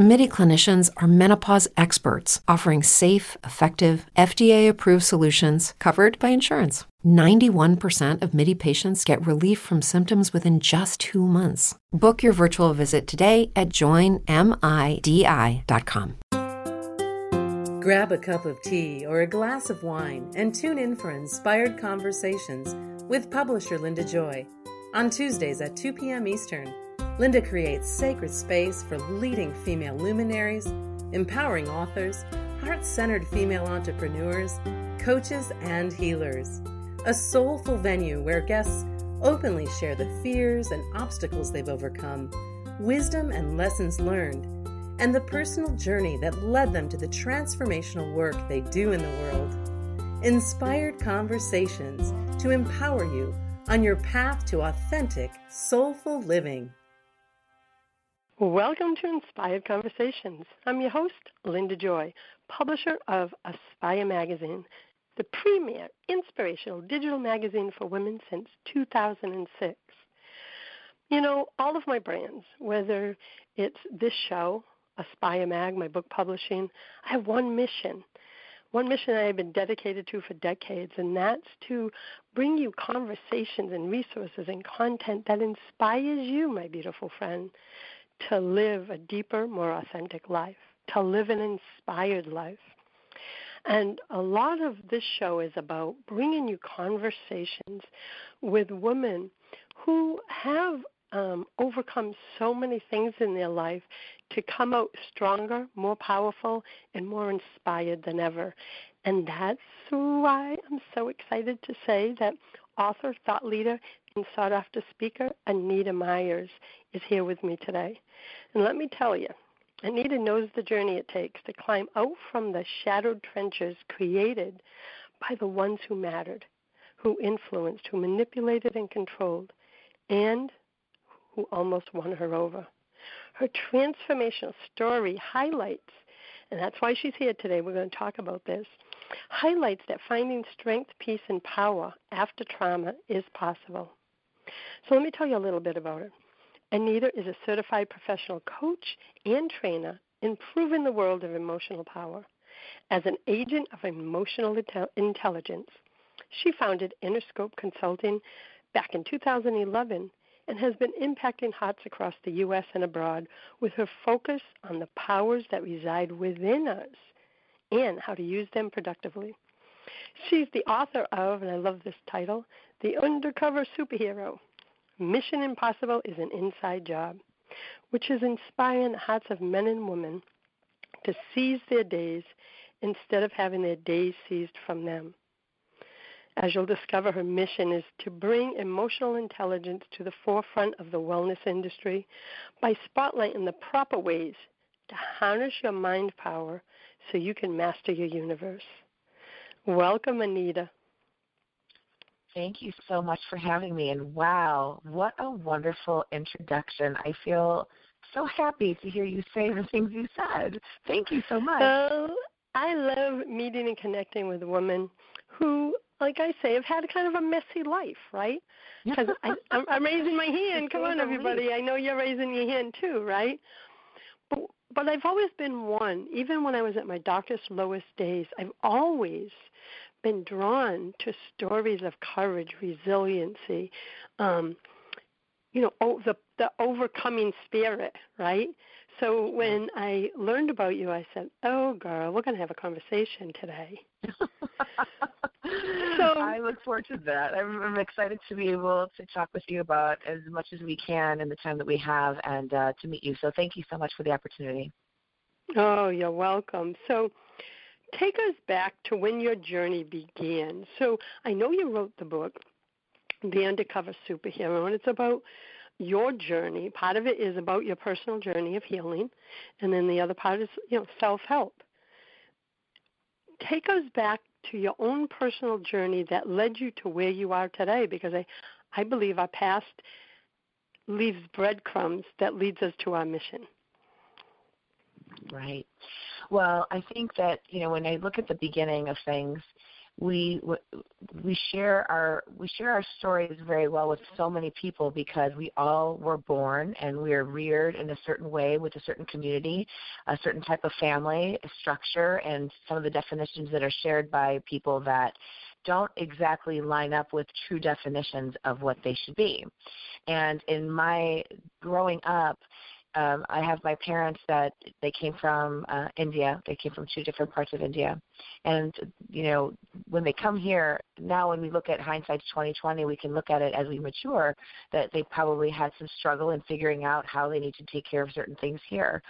MIDI clinicians are menopause experts offering safe, effective, FDA approved solutions covered by insurance. 91% of MIDI patients get relief from symptoms within just two months. Book your virtual visit today at joinmidi.com. Grab a cup of tea or a glass of wine and tune in for inspired conversations with publisher Linda Joy. On Tuesdays at 2 p.m. Eastern, Linda creates sacred space for leading female luminaries, empowering authors, heart centered female entrepreneurs, coaches, and healers. A soulful venue where guests openly share the fears and obstacles they've overcome, wisdom and lessons learned and the personal journey that led them to the transformational work they do in the world. Inspired conversations to empower you on your path to authentic, soulful living. Welcome to Inspired Conversations. I'm your host, Linda Joy, publisher of Aspire Magazine, the premier inspirational digital magazine for women since 2006. You know, all of my brands, whether it's this show Aspire Mag, my book publishing, I have one mission. One mission I have been dedicated to for decades, and that's to bring you conversations and resources and content that inspires you, my beautiful friend, to live a deeper, more authentic life, to live an inspired life. And a lot of this show is about bringing you conversations with women who have um, overcome so many things in their life to come out stronger, more powerful, and more inspired than ever. And that's why I'm so excited to say that author, thought leader, and sought after speaker Anita Myers is here with me today. And let me tell you, Anita knows the journey it takes to climb out from the shadowed trenches created by the ones who mattered, who influenced, who manipulated and controlled, and who almost won her over. Her transformational story highlights, and that's why she's here today, we're going to talk about this, highlights that finding strength, peace, and power after trauma is possible. So let me tell you a little bit about her. Anita is a certified professional coach and trainer improving the world of emotional power. As an agent of emotional intelligence, she founded InnerScope Consulting back in 2011 and has been impacting hearts across the U.S. and abroad with her focus on the powers that reside within us and how to use them productively. She's the author of, and I love this title, The Undercover Superhero Mission Impossible is an Inside Job, which is inspiring the hearts of men and women to seize their days instead of having their days seized from them. As you'll discover, her mission is to bring emotional intelligence to the forefront of the wellness industry by spotlighting the proper ways to harness your mind power so you can master your universe. Welcome, Anita. Thank you so much for having me. And wow, what a wonderful introduction. I feel so happy to hear you say the things you said. Thank you so much. Well, I love meeting and connecting with women who like I say, have had kind of a messy life, right? Because I'm, I'm raising my hand. Come on, everybody. I know you're raising your hand too, right? But but I've always been one. Even when I was at my darkest, lowest days, I've always been drawn to stories of courage, resiliency, um, you know, oh, the the overcoming spirit, right? So when I learned about you, I said, "Oh, girl, we're going to have a conversation today." so I look forward to that. I'm, I'm, excited to be able to talk with you about as much as we can in the time that we have, and uh, to meet you. So thank you so much for the opportunity. Oh, you're welcome. So take us back to when your journey began. So I know you wrote the book, The Undercover Superhero, and it's about your journey. Part of it is about your personal journey of healing, and then the other part is, you know, self-help. Take us back to your own personal journey that led you to where you are today because I I believe our past leaves breadcrumbs that leads us to our mission. Right. Well, I think that you know when I look at the beginning of things, we we share our we share our stories very well with so many people because we all were born and we are reared in a certain way with a certain community, a certain type of family structure, and some of the definitions that are shared by people that don't exactly line up with true definitions of what they should be. And in my growing up, um, I have my parents that they came from uh, India. They came from two different parts of India, and you know when they come here now, when we look at hindsight's 2020, we can look at it as we mature that they probably had some struggle in figuring out how they need to take care of certain things here.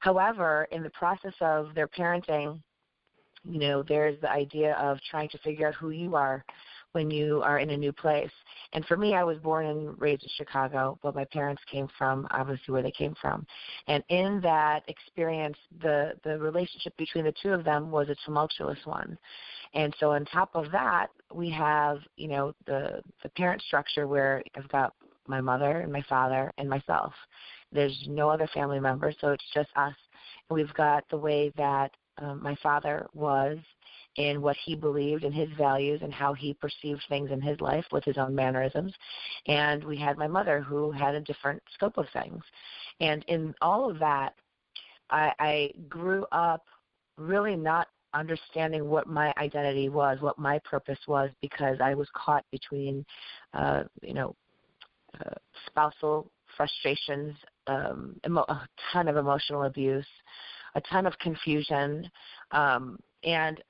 However, in the process of their parenting, you know, there's the idea of trying to figure out who you are when you are in a new place. And for me, I was born and raised in Chicago, but my parents came from obviously where they came from. And in that experience, the the relationship between the two of them was a tumultuous one. And so on top of that, we have you know the the parent structure where I've got my mother and my father and myself. There's no other family member, so it's just us. And we've got the way that um, my father was in what he believed and his values and how he perceived things in his life with his own mannerisms. And we had my mother who had a different scope of things. And in all of that, I, I grew up really not understanding what my identity was, what my purpose was, because I was caught between, uh, you know, uh, spousal frustrations, um, emo- a ton of emotional abuse, a ton of confusion, um, and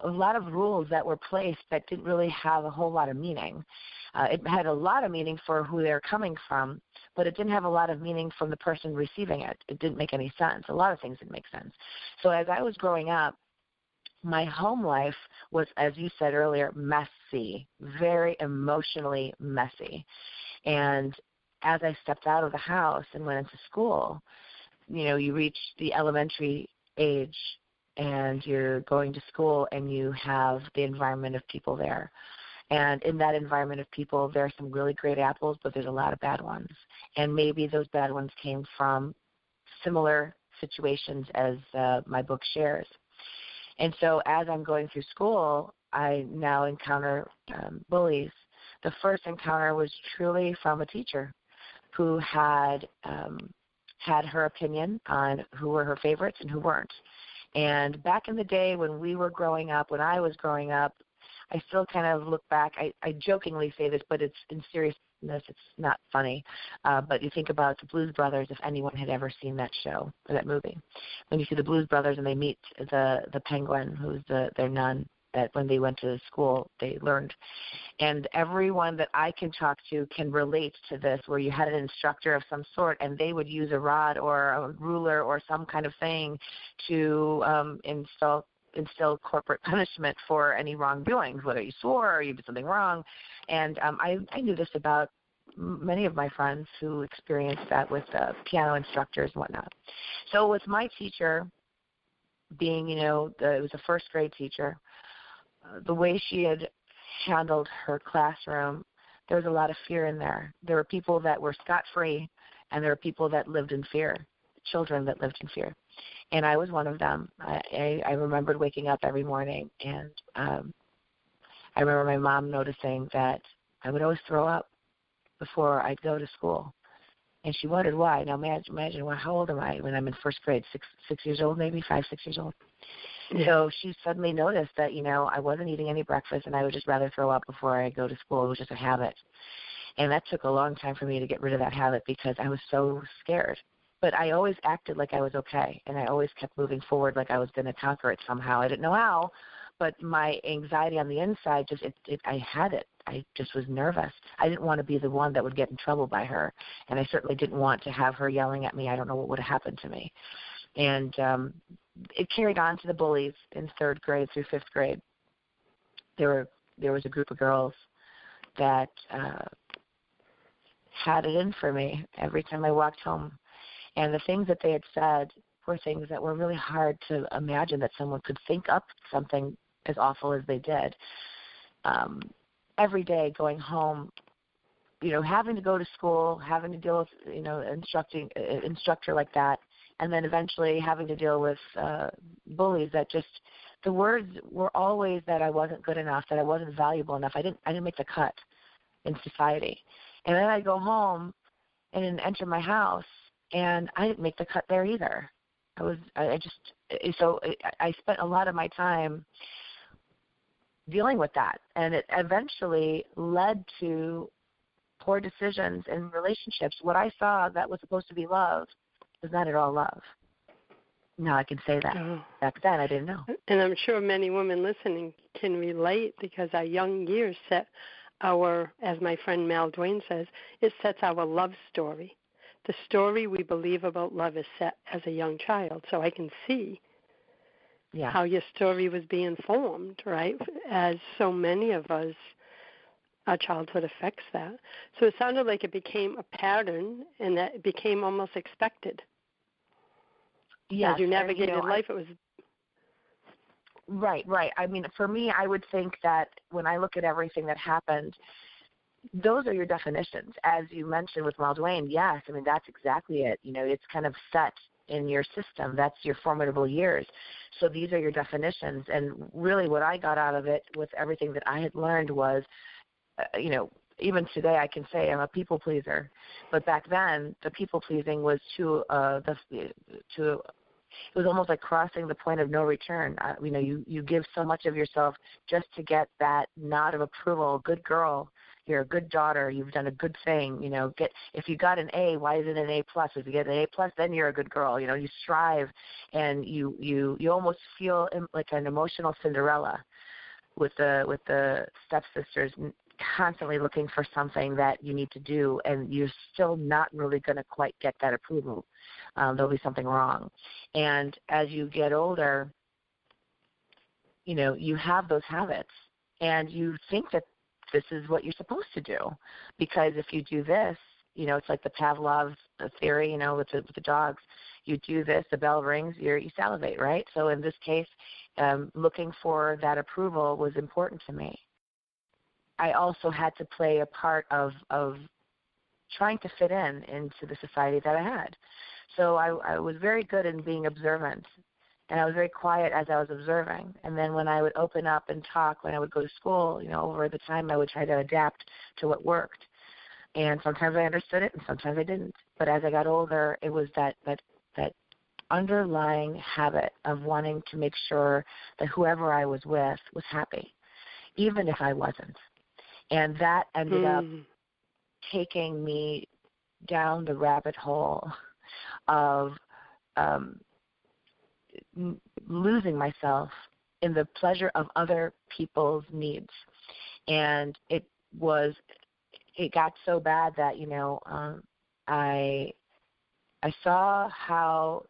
a lot of rules that were placed that didn't really have a whole lot of meaning. Uh, it had a lot of meaning for who they're coming from, but it didn't have a lot of meaning from the person receiving it. It didn't make any sense. A lot of things didn't make sense. So as I was growing up, my home life was, as you said earlier, messy, very emotionally messy. And as I stepped out of the house and went into school, you know, you reach the elementary age and you're going to school and you have the environment of people there. And in that environment of people, there are some really great apples, but there's a lot of bad ones. And maybe those bad ones came from similar situations as uh, my book shares. And so as I'm going through school, I now encounter um, bullies. The first encounter was truly from a teacher who had um, had her opinion on who were her favorites and who weren't. And back in the day when we were growing up, when I was growing up, I still kind of look back. I, I jokingly say this, but it's in seriousness, it's not funny. Uh, but you think about the Blues Brothers, if anyone had ever seen that show or that movie, when you see the Blues Brothers and they meet the the Penguin, who's the their nun, that when they went to school they learned. And everyone that I can talk to can relate to this where you had an instructor of some sort and they would use a rod or a ruler or some kind of thing to um, install instill corporate punishment for any wrongdoings, whether you swore or you did something wrong. And um, I, I knew this about many of my friends who experienced that with uh, piano instructors and whatnot. So with my teacher being, you know, the, it was a first grade teacher, the way she had handled her classroom, there was a lot of fear in there. There were people that were scot free, and there were people that lived in fear, children that lived in fear. And I was one of them. I, I, I remembered waking up every morning, and um, I remember my mom noticing that I would always throw up before I'd go to school. And she wondered why. Now imagine, imagine well, how old am I when I'm in first grade? Six, six years old, maybe five, six years old. So she suddenly noticed that, you know, I wasn't eating any breakfast and I would just rather throw up before I go to school. It was just a habit. And that took a long time for me to get rid of that habit because I was so scared. But I always acted like I was okay and I always kept moving forward like I was going to conquer it somehow. I didn't know how, but my anxiety on the inside just it, it I had it. I just was nervous. I didn't want to be the one that would get in trouble by her, and I certainly didn't want to have her yelling at me. I don't know what would have happened to me. And um it carried on to the bullies in third grade through fifth grade. There were there was a group of girls that uh, had it in for me every time I walked home, and the things that they had said were things that were really hard to imagine that someone could think up something as awful as they did. Um, every day going home, you know, having to go to school, having to deal with you know instructing uh, instructor like that, and then eventually having to deal with uh, bullies that just the words were always that I wasn't good enough, that I wasn't valuable enough. I didn't I didn't make the cut in society. And then I'd go home and enter my house, and I didn't make the cut there either. I was I just so I spent a lot of my time dealing with that, and it eventually led to poor decisions in relationships. What I saw that was supposed to be love was not at all love. Now I can say that. Oh. Back then, I didn't know. And I'm sure many women listening can relate because our young years set our, as my friend Mal Duane says, it sets our love story. The story we believe about love is set as a young child. So I can see yeah. how your story was being formed, right? As so many of us, our childhood affects that. So it sounded like it became a pattern and that it became almost expected. Yes, As you navigated you know, life, it was Right, right. I mean, for me, I would think that when I look at everything that happened, those are your definitions. As you mentioned with Mal Duane, yes, I mean, that's exactly it. You know, it's kind of set in your system. That's your formidable years. So these are your definitions. And really, what I got out of it with everything that I had learned was, uh, you know, even today I can say I'm a people pleaser, but back then the people pleasing was to uh, the to it was almost like crossing the point of no return. Uh, you know, you you give so much of yourself just to get that nod of approval. Good girl, you're a good daughter. You've done a good thing. You know, get if you got an A, why is it an A plus? If you get an A plus, then you're a good girl. You know, you strive, and you you you almost feel like an emotional Cinderella with the with the stepsisters constantly looking for something that you need to do and you're still not really going to quite get that approval um, there'll be something wrong. And as you get older you know you have those habits and you think that this is what you're supposed to do. Because if you do this you know it's like the pavlov's theory you know with the with the dogs. You do this the bell rings you you salivate right? So in this case um, looking for that approval was important to me I also had to play a part of of trying to fit in into the society that I had. So I, I was very good in being observant, and I was very quiet as I was observing. And then when I would open up and talk, when I would go to school, you know, over the time I would try to adapt to what worked. And sometimes I understood it, and sometimes I didn't. But as I got older, it was that that that underlying habit of wanting to make sure that whoever I was with was happy, even if I wasn't and that ended mm. up hmm. taking me down the rabbit hole of um, losing myself in the pleasure of other people's needs and it was it got so bad that you know um i i saw how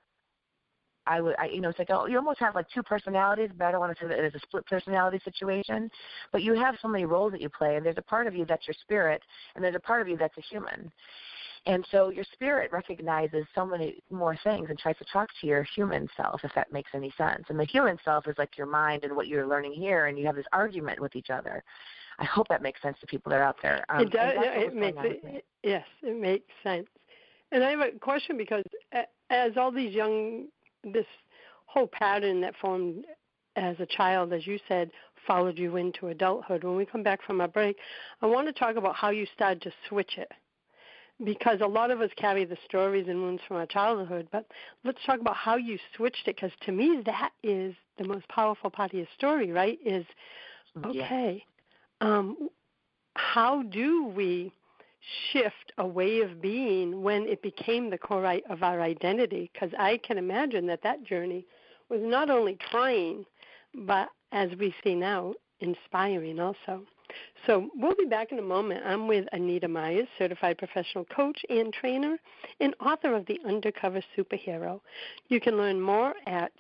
I would, I, you know, it's like oh, you almost have like two personalities, but I don't want to say that it's a split personality situation. But you have so many roles that you play, and there's a part of you that's your spirit, and there's a part of you that's a human. And so your spirit recognizes so many more things and tries to talk to your human self, if that makes any sense. And the human self is like your mind and what you're learning here, and you have this argument with each other. I hope that makes sense to people that are out there. Um, it does. It makes it, yes, it makes sense. And I have a question because as all these young this whole pattern that formed as a child, as you said, followed you into adulthood. When we come back from our break, I want to talk about how you started to switch it. Because a lot of us carry the stories and wounds from our childhood, but let's talk about how you switched it. Because to me, that is the most powerful part of your story, right? Is okay, yeah. um, how do we shift a way of being when it became the core of our identity because i can imagine that that journey was not only trying but as we see now inspiring also. So we'll be back in a moment. I'm with anita myers certified professional coach and trainer and author of the undercover superhero. You can learn more at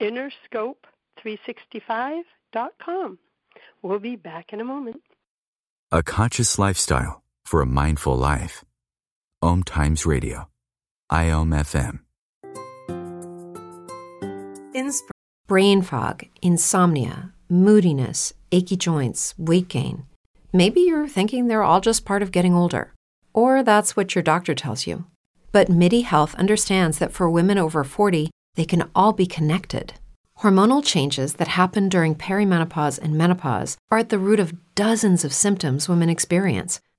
innerscope365.com we'll be back in a moment. A conscious lifestyle for a mindful life. Om Times Radio. IOM FM. Brain fog, insomnia, moodiness, achy joints, weight gain. Maybe you're thinking they're all just part of getting older. Or that's what your doctor tells you. But MIDI Health understands that for women over 40, they can all be connected. Hormonal changes that happen during perimenopause and menopause are at the root of dozens of symptoms women experience,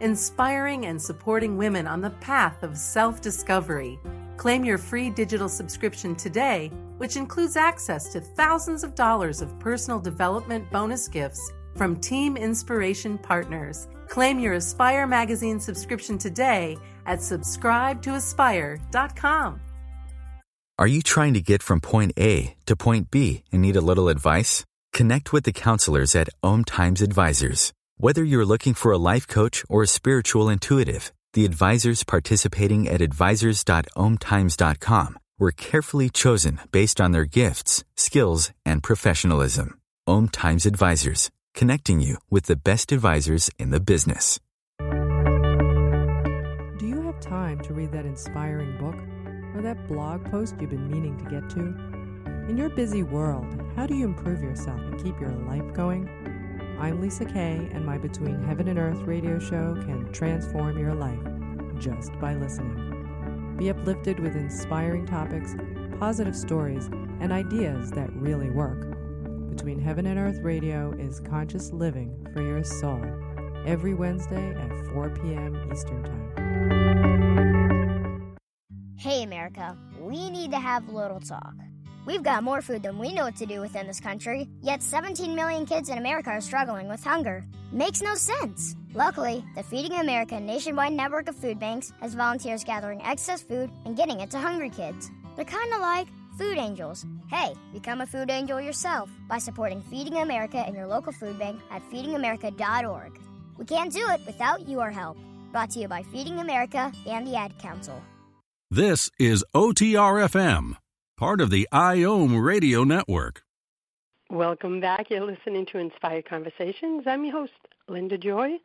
inspiring and supporting women on the path of self discovery. Claim your free digital subscription today, which includes access to thousands of dollars of personal development bonus gifts from Team Inspiration partners. Claim your Aspire Magazine subscription today at subscribetoaspire.com. Are you trying to get from point A to point B and need a little advice? Connect with the counselors at Om Times Advisors. Whether you're looking for a life coach or a spiritual intuitive, the advisors participating at advisors.omtimes.com were carefully chosen based on their gifts, skills, and professionalism. Om Times Advisors, connecting you with the best advisors in the business. Do you have time to read that inspiring book or that blog post you've been meaning to get to? In your busy world, how do you improve yourself and keep your life going? I'm Lisa Kay, and my Between Heaven and Earth radio show can transform your life just by listening. Be uplifted with inspiring topics, positive stories, and ideas that really work. Between Heaven and Earth Radio is conscious living for your soul every Wednesday at 4 p.m. Eastern Time. Hey, America, we need to have a little talk. We've got more food than we know what to do with in this country, yet 17 million kids in America are struggling with hunger. Makes no sense. Luckily, the Feeding America nationwide network of food banks has volunteers gathering excess food and getting it to hungry kids. They're kind of like food angels. Hey, become a food angel yourself by supporting Feeding America and your local food bank at feedingamerica.org. We can't do it without your help. Brought to you by Feeding America and the Ad Council. This is OTRFM part of the IOM radio network. Welcome back. You're listening to Inspired Conversations. I'm your host, Linda Joy,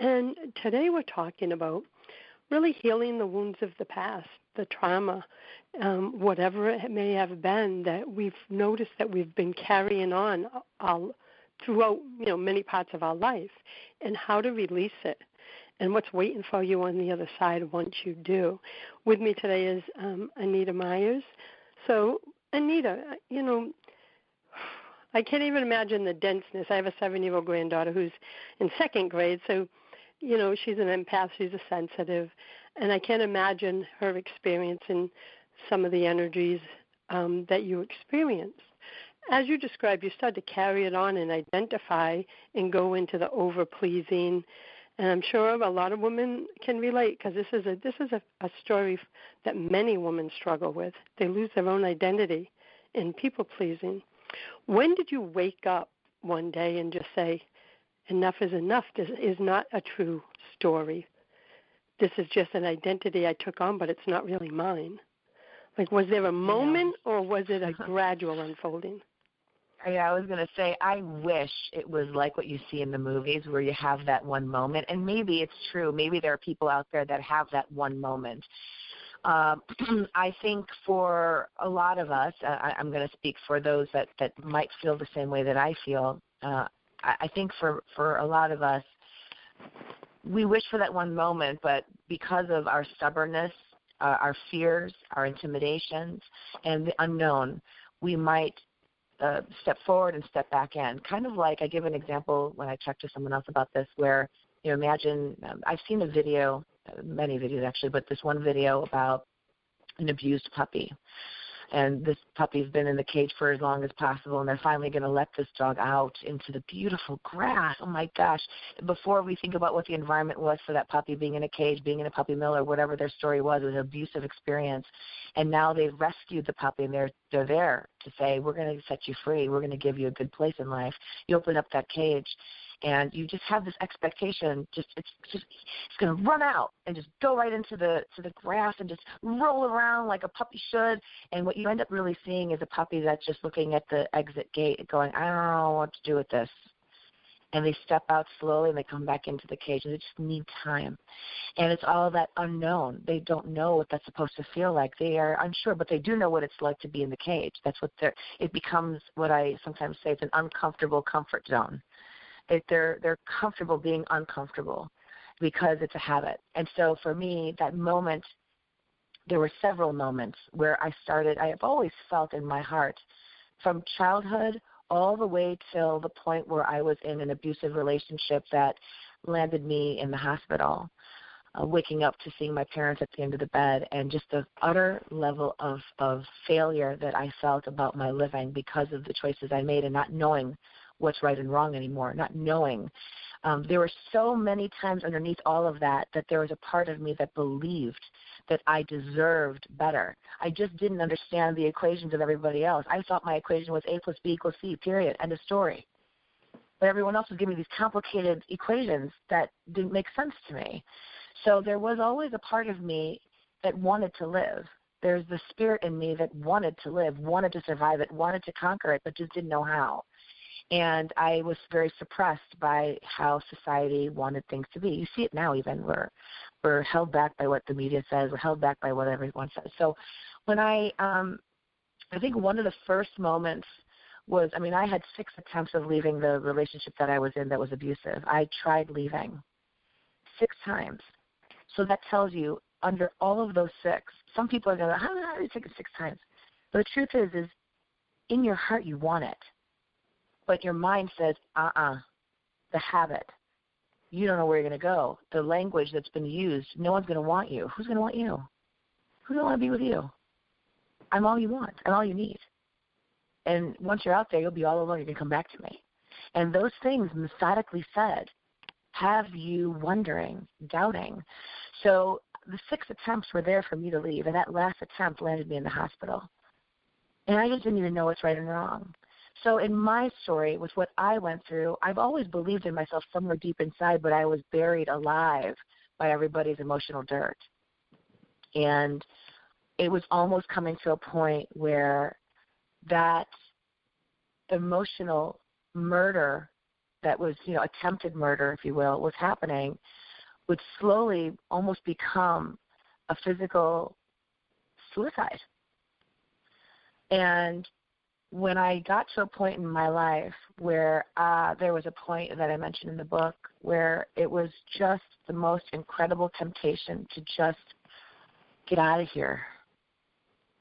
and today we're talking about really healing the wounds of the past, the trauma, um, whatever it may have been that we've noticed that we've been carrying on all, throughout you know many parts of our life, and how to release it and what's waiting for you on the other side once you do. With me today is um, Anita Myers. So, Anita, you know, I can't even imagine the denseness. I have a seven year old granddaughter who's in second grade, so, you know, she's an empath, she's a sensitive, and I can't imagine her experiencing some of the energies um, that you experience. As you described, you start to carry it on and identify and go into the over pleasing and I'm sure a lot of women can relate because this is a this is a, a story that many women struggle with. They lose their own identity in people pleasing. When did you wake up one day and just say, "Enough is enough"? This is not a true story. This is just an identity I took on, but it's not really mine. Like, was there a moment, or was it a gradual unfolding? Yeah, I was going to say, I wish it was like what you see in the movies where you have that one moment. And maybe it's true. Maybe there are people out there that have that one moment. Um, I think for a lot of us, uh, I, I'm going to speak for those that, that might feel the same way that I feel. Uh, I, I think for, for a lot of us, we wish for that one moment, but because of our stubbornness, uh, our fears, our intimidations, and the unknown, we might uh, step forward and step back in. Kind of like I give an example when I talk to someone else about this, where you know, imagine um, I've seen a video, uh, many videos actually, but this one video about an abused puppy and this puppy's been in the cage for as long as possible and they're finally going to let this dog out into the beautiful grass. Oh my gosh. Before we think about what the environment was for that puppy being in a cage being in a puppy mill or whatever their story was it was an abusive experience. And now they've rescued the puppy and they're they're there to say we're going to set you free. We're going to give you a good place in life. You open up that cage and you just have this expectation just it's just it's going to run out and just go right into the to the grass and just roll around like a puppy should. And what you end up really seeing is a puppy that's just looking at the exit gate going i don't know what to do with this. And they step out slowly and they come back into the cage and they just need time. And it's all that unknown. They don't know what that's supposed to feel like. They are unsure but they do know what it's like to be in the cage. That's what they're it becomes what i sometimes say it's an uncomfortable comfort zone it, they're they're comfortable being uncomfortable because it's a habit. And so for me, that moment, there were several moments where I started. I have always felt in my heart, from childhood all the way till the point where I was in an abusive relationship that landed me in the hospital. Uh, waking up to seeing my parents at the end of the bed and just the utter level of of failure that I felt about my living because of the choices I made and not knowing what's right and wrong anymore, not knowing. Um, there were so many times underneath all of that that there was a part of me that believed that I deserved better. I just didn't understand the equations of everybody else. I thought my equation was A plus B equals C, period, end of story. But everyone else was giving me these complicated equations that didn't make sense to me. So there was always a part of me that wanted to live. There's the spirit in me that wanted to live, wanted to survive it, wanted to conquer it, but just didn't know how and I was very suppressed by how society wanted things to be. You see it now even we're we're held back by what the media says, we're held back by what everyone says. So when I um I think one of the first moments was I mean I had six attempts of leaving the relationship that I was in that was abusive. I tried leaving six times. So that tells you under all of those six, some people are going, to, how did you take it six times? But the truth is, is in your heart you want it but your mind says, uh uh-uh, uh, the habit. You don't know where you're going to go. The language that's been used, no one's going to want you. Who's going to want you? Who's going to want to be with you? I'm all you want. I'm all you need. And once you're out there, you'll be all alone. You can come back to me. And those things, methodically said, have you wondering, doubting. So the six attempts were there for me to leave, and that last attempt landed me in the hospital. And I just didn't even know what's right and wrong. So in my story, with what I went through, I've always believed in myself somewhere deep inside, but I was buried alive by everybody's emotional dirt. And it was almost coming to a point where that emotional murder that was, you know, attempted murder, if you will, was happening would slowly almost become a physical suicide. And when I got to a point in my life where uh, there was a point that I mentioned in the book where it was just the most incredible temptation to just get out of here.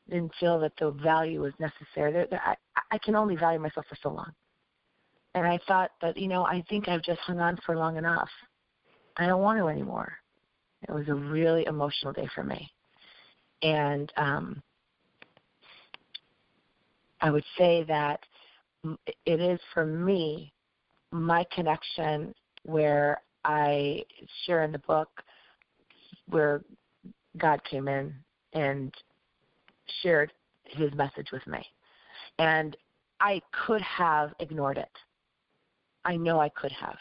Didn't feel that the value was necessary. I, I can only value myself for so long. And I thought that, you know, I think I've just hung on for long enough. I don't want to anymore. It was a really emotional day for me. And um, I would say that it is for me my connection where I share in the book where God came in and shared his message with me. And I could have ignored it. I know I could have.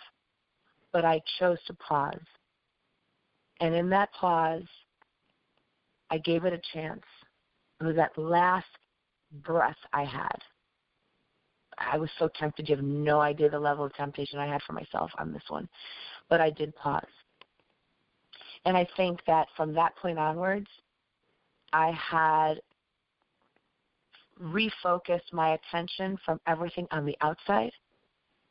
But I chose to pause. And in that pause, I gave it a chance. It was that last breath I had. I was so tempted. You have no idea the level of temptation I had for myself on this one. But I did pause. And I think that from that point onwards, I had refocused my attention from everything on the outside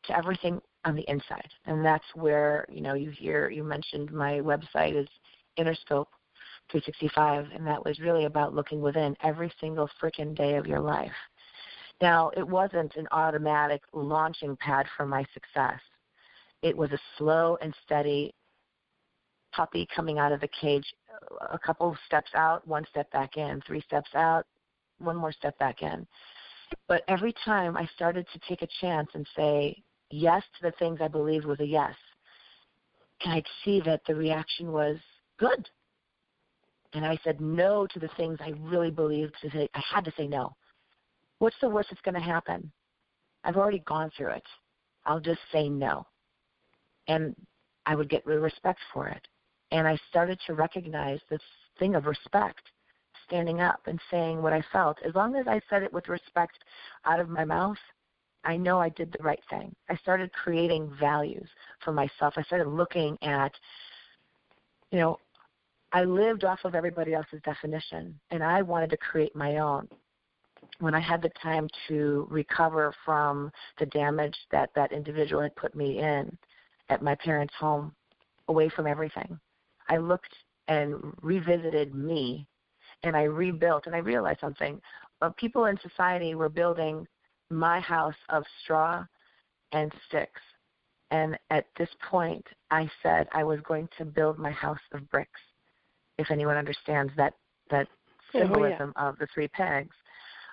to everything on the inside. And that's where, you know, you hear you mentioned my website is InnerScope 365, and that was really about looking within every single freaking day of your life. Now, it wasn't an automatic launching pad for my success. It was a slow and steady puppy coming out of the cage, a couple steps out, one step back in, three steps out, one more step back in. But every time I started to take a chance and say yes to the things I believed was a yes, and I'd see that the reaction was good. And I said no to the things I really believed to say. I had to say no. What's the worst that's going to happen? I've already gone through it. I'll just say no. And I would get real respect for it. And I started to recognize this thing of respect, standing up and saying what I felt. As long as I said it with respect out of my mouth, I know I did the right thing. I started creating values for myself. I started looking at, you know, I lived off of everybody else's definition, and I wanted to create my own. When I had the time to recover from the damage that that individual had put me in at my parents' home, away from everything, I looked and revisited me, and I rebuilt, and I realized something. Uh, people in society were building my house of straw and sticks. And at this point, I said I was going to build my house of bricks. If anyone understands that that symbolism oh, yeah. of the three pegs,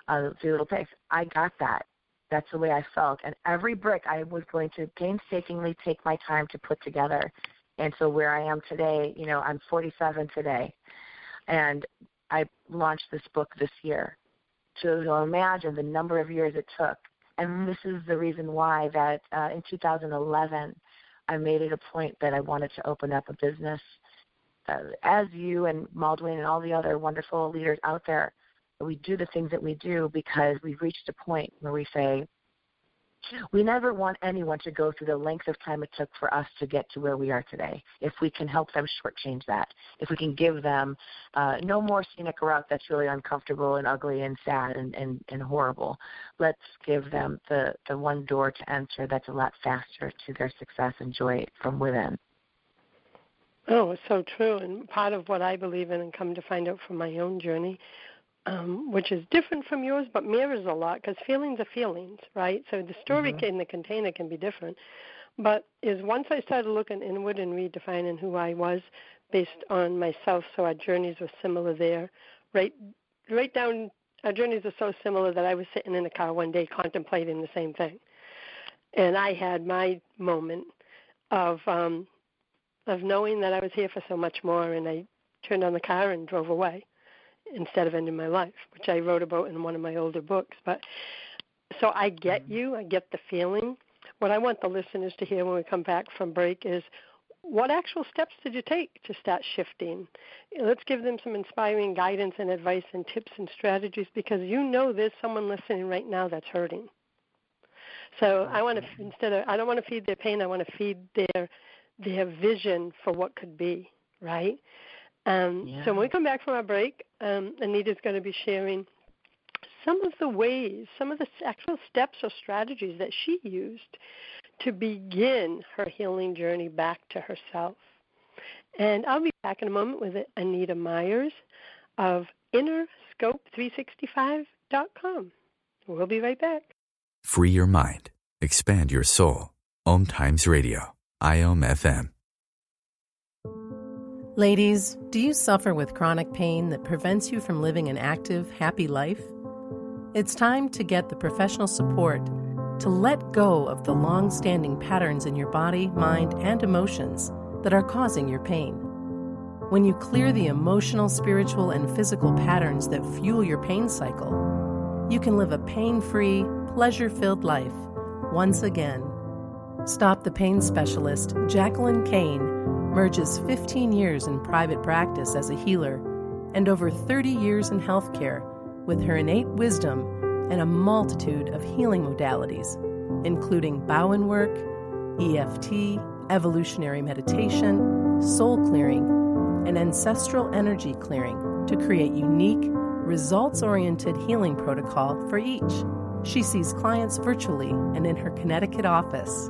uh, the three little pegs, I got that. That's the way I felt. And every brick I was going to painstakingly take my time to put together. And so where I am today, you know, I'm 47 today, and I launched this book this year to imagine the number of years it took. And this is the reason why that uh, in 2011 I made it a point that I wanted to open up a business. Uh, as you and Mal Duane and all the other wonderful leaders out there, we do the things that we do because we've reached a point where we say, we never want anyone to go through the length of time it took for us to get to where we are today. If we can help them shortchange that, if we can give them uh, no more scenic route that's really uncomfortable and ugly and sad and, and, and horrible, let's give them the, the one door to enter that's a lot faster to their success and joy from within. Oh, it's so true. And part of what I believe in and come to find out from my own journey um, which is different from yours, but mirrors a lot because feelings are feelings, right? So the story mm-hmm. in the container can be different. But is once I started looking inward and redefining who I was based on myself, so our journeys were similar there. Right, right down. Our journeys are so similar that I was sitting in a car one day contemplating the same thing, and I had my moment of um, of knowing that I was here for so much more, and I turned on the car and drove away instead of ending my life, which I wrote about in one of my older books. But so I get mm-hmm. you, I get the feeling. What I want the listeners to hear when we come back from break is what actual steps did you take to start shifting? Let's give them some inspiring guidance and advice and tips and strategies because you know there's someone listening right now that's hurting. So I want to instead of I don't want to feed their pain, I want to feed their their vision for what could be, right? Um, yeah. So when we come back from our break, um, Anita's going to be sharing some of the ways, some of the actual steps or strategies that she used to begin her healing journey back to herself. And I'll be back in a moment with Anita Myers of InnerScope365.com. We'll be right back. Free your mind. Expand your soul. Om Times Radio. IOM FM. Ladies, do you suffer with chronic pain that prevents you from living an active, happy life? It's time to get the professional support to let go of the long standing patterns in your body, mind, and emotions that are causing your pain. When you clear the emotional, spiritual, and physical patterns that fuel your pain cycle, you can live a pain free, pleasure filled life once again. Stop the Pain specialist, Jacqueline Kane merges 15 years in private practice as a healer and over 30 years in healthcare with her innate wisdom and a multitude of healing modalities, including Bowen work, EFT, evolutionary meditation, soul clearing, and ancestral energy clearing to create unique, results oriented healing protocol for each. She sees clients virtually and in her Connecticut office.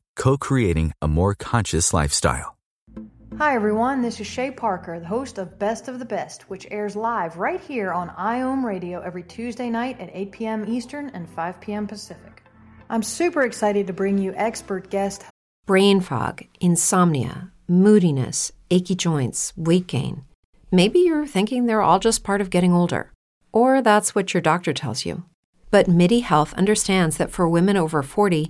co creating a more conscious lifestyle. Hi, everyone. This is Shay Parker, the host of Best of the Best, which airs live right here on IOM Radio every Tuesday night at 8 p.m. Eastern and 5 p.m. Pacific. I'm super excited to bring you expert guest brain fog, insomnia, moodiness, achy joints, weight gain. Maybe you're thinking they're all just part of getting older, or that's what your doctor tells you. But MIDI Health understands that for women over 40,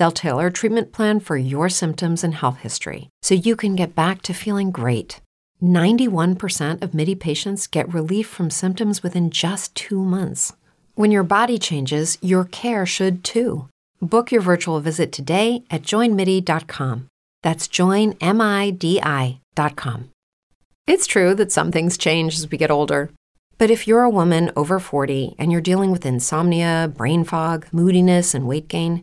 They'll tailor a treatment plan for your symptoms and health history so you can get back to feeling great. 91% of MIDI patients get relief from symptoms within just two months. When your body changes, your care should too. Book your virtual visit today at joinmidi.com. That's joinmidi.com. It's true that some things change as we get older. But if you're a woman over 40 and you're dealing with insomnia, brain fog, moodiness, and weight gain,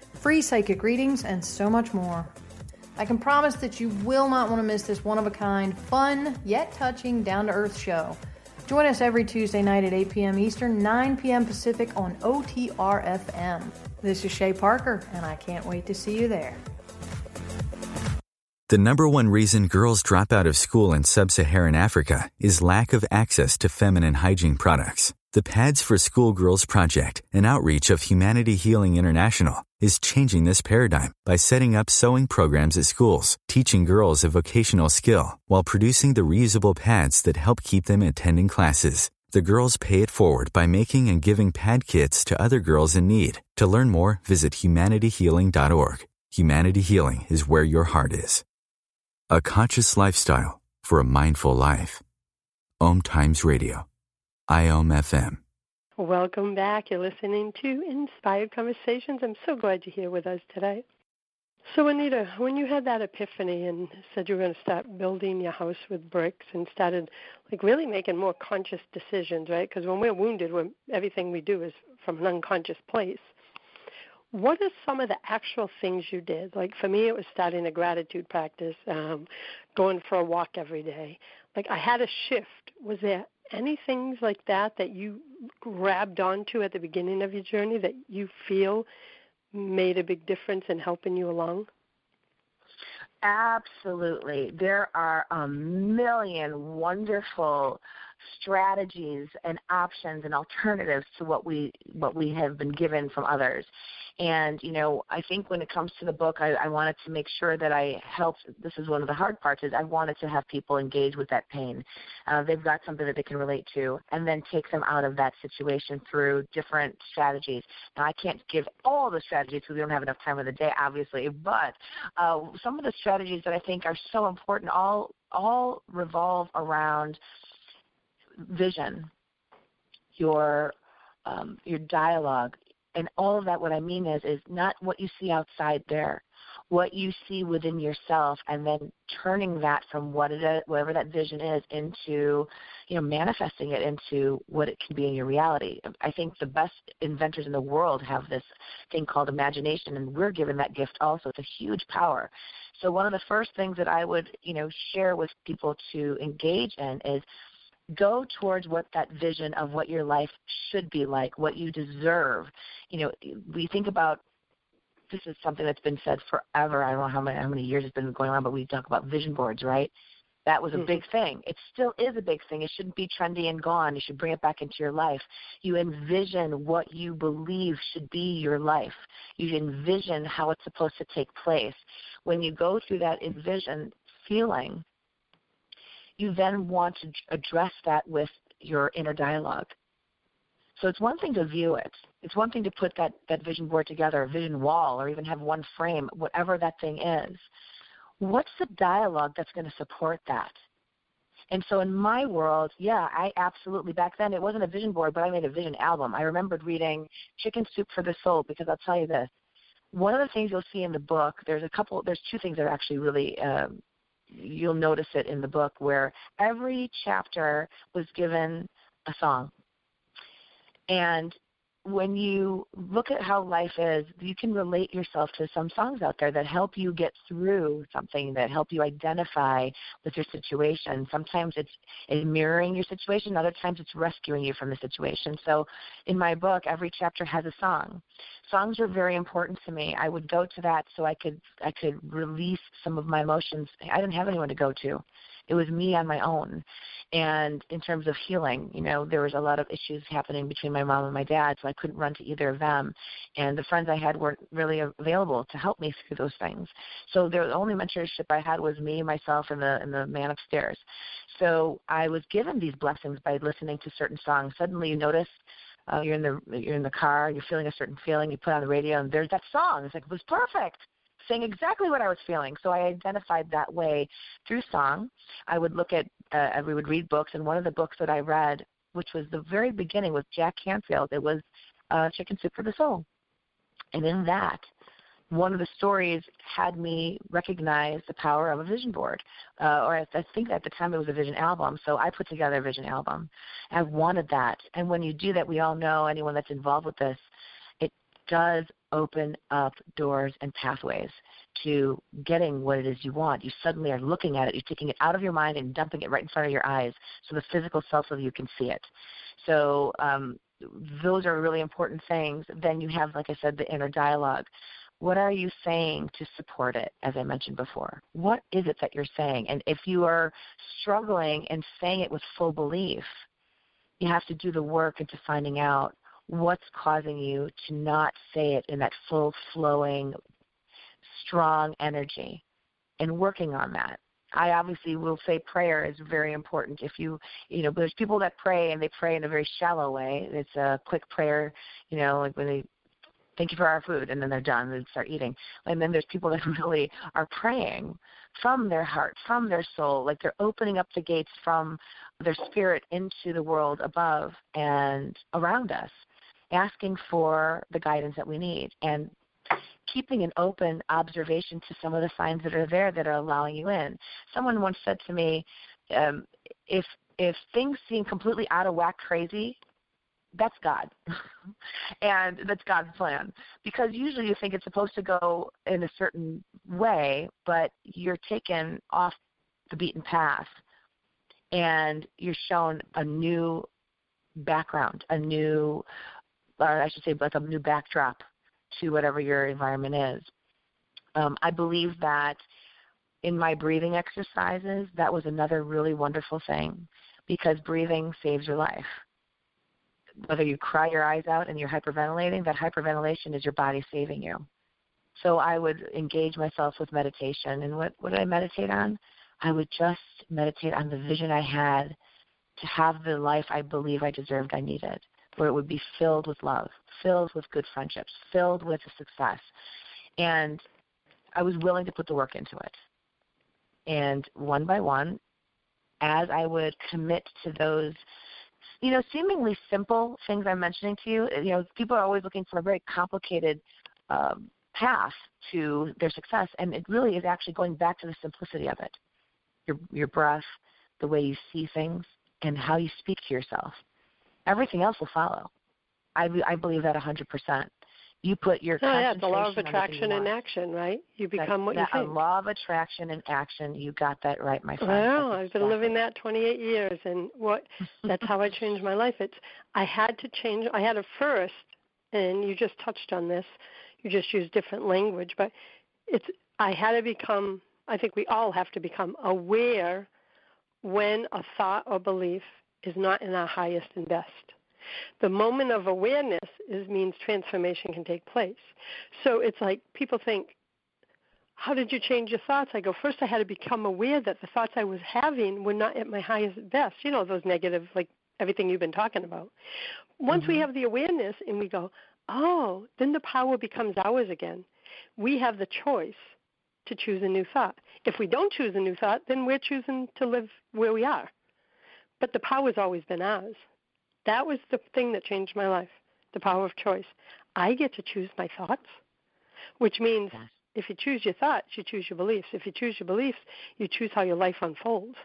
free psychic readings, and so much more. I can promise that you will not want to miss this one of a kind, fun, yet touching, down to earth show. Join us every Tuesday night at 8 p.m. Eastern, 9 p.m. Pacific on OTR FM. This is Shay Parker, and I can't wait to see you there. The number one reason girls drop out of school in sub Saharan Africa is lack of access to feminine hygiene products. The Pads for Schoolgirls Project, an outreach of Humanity Healing International, is changing this paradigm by setting up sewing programs at schools, teaching girls a vocational skill while producing the reusable pads that help keep them attending classes. The girls pay it forward by making and giving pad kits to other girls in need. To learn more, visit humanityhealing.org. Humanity Healing is where your heart is. A conscious lifestyle for a mindful life. Om Times Radio. IOM FM. Welcome back. You're listening to Inspired Conversations. I'm so glad you're here with us today. So, Anita, when you had that epiphany and said you were going to start building your house with bricks and started like really making more conscious decisions, right? Because when we're wounded, we're, everything we do is from an unconscious place. What are some of the actual things you did? Like for me, it was starting a gratitude practice, um, going for a walk every day. Like I had a shift. Was there any things like that that you grabbed onto at the beginning of your journey that you feel made a big difference in helping you along? Absolutely. There are a million wonderful strategies and options and alternatives to what we what we have been given from others. And you know, I think when it comes to the book, I, I wanted to make sure that I helped. This is one of the hard parts: is I wanted to have people engage with that pain. Uh, they've got something that they can relate to, and then take them out of that situation through different strategies. Now, I can't give all the strategies because we don't have enough time of the day, obviously. But uh, some of the strategies that I think are so important all all revolve around vision, your um, your dialogue, and all of that. What I mean is, is not what you see outside there. what you see within yourself and then turning that from what whatever that vision is into you know manifesting it into what it can be in your reality i think the best inventors in the world have this thing called imagination and we're given that gift also it's a huge power so one of the first things that i would you know share with people to engage in is go towards what that vision of what your life should be like, what you deserve. You know, we think about this is something that's been said forever. I don't know how many how many years it's been going on, but we talk about vision boards, right? That was a mm-hmm. big thing. It still is a big thing. It shouldn't be trendy and gone. You should bring it back into your life. You envision what you believe should be your life. You envision how it's supposed to take place. When you go through that envision feeling, you then want to address that with your inner dialogue. So it's one thing to view it. It's one thing to put that, that vision board together, a vision wall, or even have one frame, whatever that thing is. What's the dialogue that's going to support that? And so in my world, yeah, I absolutely back then it wasn't a vision board, but I made a vision album. I remembered reading Chicken Soup for the Soul because I'll tell you this. One of the things you'll see in the book, there's a couple, there's two things that are actually really um, you'll notice it in the book where every chapter was given a song. And when you look at how life is, you can relate yourself to some songs out there that help you get through something, that help you identify with your situation. Sometimes it's mirroring your situation, other times it's rescuing you from the situation. So in my book, every chapter has a song. Songs are very important to me. I would go to that so I could I could release some of my emotions. I didn't have anyone to go to. It was me on my own. And in terms of healing, you know, there was a lot of issues happening between my mom and my dad, so I couldn't run to either of them. And the friends I had weren't really available to help me through those things. So the only mentorship I had was me, myself, and the and the man upstairs. So I was given these blessings by listening to certain songs. Suddenly, you notice uh, you're in the you're in the car, you're feeling a certain feeling, you put on the radio, and there's that song. It's like it was perfect saying exactly what I was feeling. So I identified that way through song. I would look at, uh, we would read books, and one of the books that I read, which was the very beginning, was Jack Canfield. It was uh, Chicken Soup for the Soul. And in that, one of the stories had me recognize the power of a vision board, uh, or I, I think at the time it was a vision album. So I put together a vision album. I wanted that, and when you do that, we all know anyone that's involved with this, it does open up doors and pathways to getting what it is you want. You suddenly are looking at it, you're taking it out of your mind and dumping it right in front of your eyes so the physical self of you can see it. So um, those are really important things. Then you have, like I said, the inner dialogue. What are you saying to support it, as I mentioned before? What is it that you're saying? And if you are struggling and saying it with full belief, you have to do the work into finding out what's causing you to not say it in that full flowing, strong energy and working on that. I obviously will say prayer is very important. If you, you know, there's people that pray and they pray in a very shallow way. It's a quick prayer, you know, like when they thank you for our food and then they're done and start eating. And then there's people that really are praying from their heart, from their soul, like they're opening up the gates from their spirit into the world above and around us asking for the guidance that we need and keeping an open observation to some of the signs that are there that are allowing you in. Someone once said to me, um, if if things seem completely out of whack crazy, that's God. and that's God's plan. Because usually you think it's supposed to go in a certain way, but you're taken off the beaten path and you're shown a new background, a new I should say, like a new backdrop to whatever your environment is. Um, I believe that in my breathing exercises, that was another really wonderful thing because breathing saves your life. Whether you cry your eyes out and you're hyperventilating, that hyperventilation is your body saving you. So I would engage myself with meditation. And what, what did I meditate on? I would just meditate on the vision I had to have the life I believe I deserved I needed where it would be filled with love, filled with good friendships, filled with success. And I was willing to put the work into it. And one by one, as I would commit to those, you know, seemingly simple things I'm mentioning to you, you know, people are always looking for a very complicated um, path to their success. And it really is actually going back to the simplicity of it your, your breath, the way you see things, and how you speak to yourself. Everything else will follow. I, I believe that a 100% you put your oh, yeah, the law of attraction in action, right? You become that, what that, you think. A law of attraction in action. You got that right, my friend. Well, I've been living that 28 years, and what that's how I changed my life. It's I had to change. I had a first, and you just touched on this. You just used different language, but it's I had to become. I think we all have to become aware when a thought or belief is not in our highest and best the moment of awareness is means transformation can take place. So it's like people think, how did you change your thoughts? I go, first I had to become aware that the thoughts I was having were not at my highest best. You know, those negative, like everything you've been talking about. Once mm-hmm. we have the awareness and we go, oh, then the power becomes ours again. We have the choice to choose a new thought. If we don't choose a new thought, then we're choosing to live where we are. But the power's always been ours. That was the thing that changed my life the power of choice. I get to choose my thoughts, which means yes. if you choose your thoughts, you choose your beliefs. If you choose your beliefs, you choose how your life unfolds.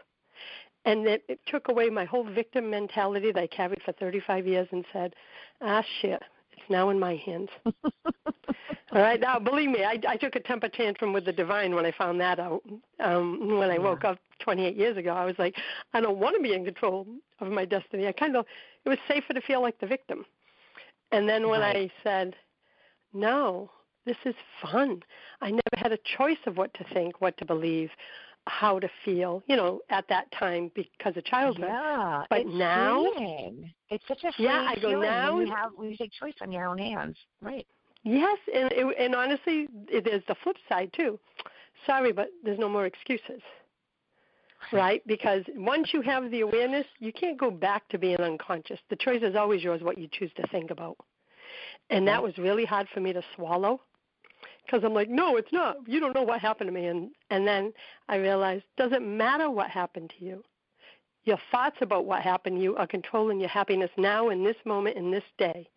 And it, it took away my whole victim mentality that I carried for 35 years and said, ah, shit, it's now in my hands. All right, now believe me, I, I took a temper tantrum with the divine when I found that out. Um, when I woke up 28 years ago, I was like, I don't want to be in control of my destiny. I kind of, it was safer to feel like the victim. And then when right. I said, no, this is fun. I never had a choice of what to think, what to believe, how to feel, you know, at that time because of childhood. Yeah, but it's now freeing. it's such a yeah. I go now. You have you take choice on your own hands, right? Yes, and it, and honestly, it is the flip side too. Sorry, but there's no more excuses, right? Because once you have the awareness, you can't go back to being unconscious. The choice is always yours what you choose to think about, and that was really hard for me to swallow because I'm like, no, it's not. You don't know what happened to me, and and then I realized doesn't matter what happened to you. Your thoughts about what happened to you are controlling your happiness now in this moment in this day.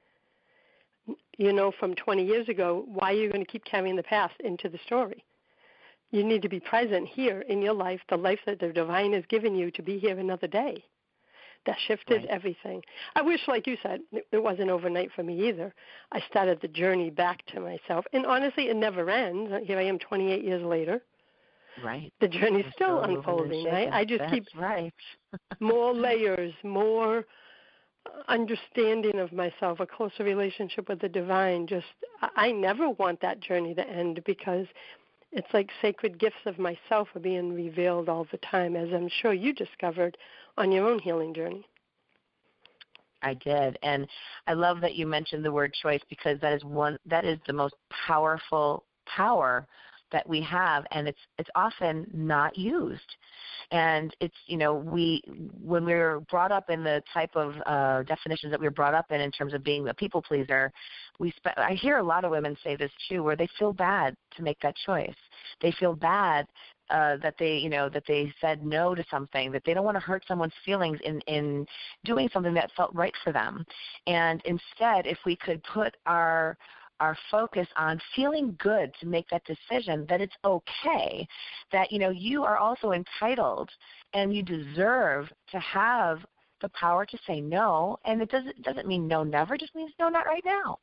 You know, from 20 years ago, why are you going to keep carrying the past into the story? You need to be present here in your life, the life that the divine has given you to be here another day that shifted right. everything. I wish, like you said, it wasn't overnight for me either. I started the journey back to myself, and honestly, it never ends. Uh, here I am, 28 years later. Right. The journey's still, still unfolding. Right. I just That's keep right. more layers, more understanding of myself, a closer relationship with the divine. Just, I never want that journey to end because it's like sacred gifts of myself are being revealed all the time, as I'm sure you discovered on your own healing journey. I did, and I love that you mentioned the word choice because that is one that is the most powerful power that we have, and it's it's often not used. And it's you know we when we are brought up in the type of uh, definitions that we were brought up in in terms of being a people pleaser, we spe- I hear a lot of women say this too, where they feel bad to make that choice. They feel bad uh, that they you know that they said no to something that they don't want to hurt someone's feelings in in doing something that felt right for them. And instead if we could put our our focus on feeling good to make that decision that it's okay that you know you are also entitled and you deserve to have the power to say no and it doesn't doesn't mean no never just means no not right now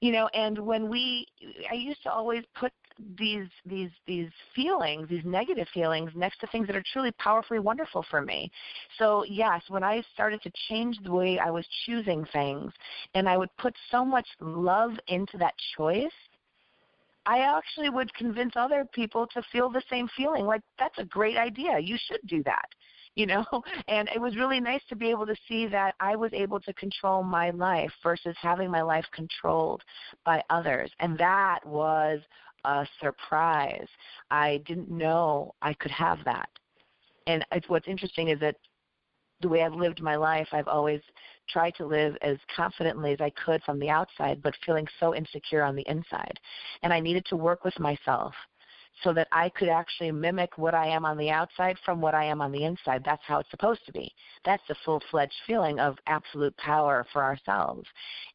you know and when we i used to always put these these these feelings these negative feelings next to things that are truly powerfully wonderful for me so yes when i started to change the way i was choosing things and i would put so much love into that choice I actually would convince other people to feel the same feeling. Like that's a great idea. You should do that you know? And it was really nice to be able to see that i was able to control my life versus having my life controlled by others. And that was a surprise. I didn't know i could have that. And it's, what's interesting is that the way I've lived my life, I've always tried to live as confidently as I could from the outside, but feeling so insecure on the inside. And I needed to work with myself so that I could actually mimic what I am on the outside from what I am on the inside. That's how it's supposed to be. That's the full fledged feeling of absolute power for ourselves.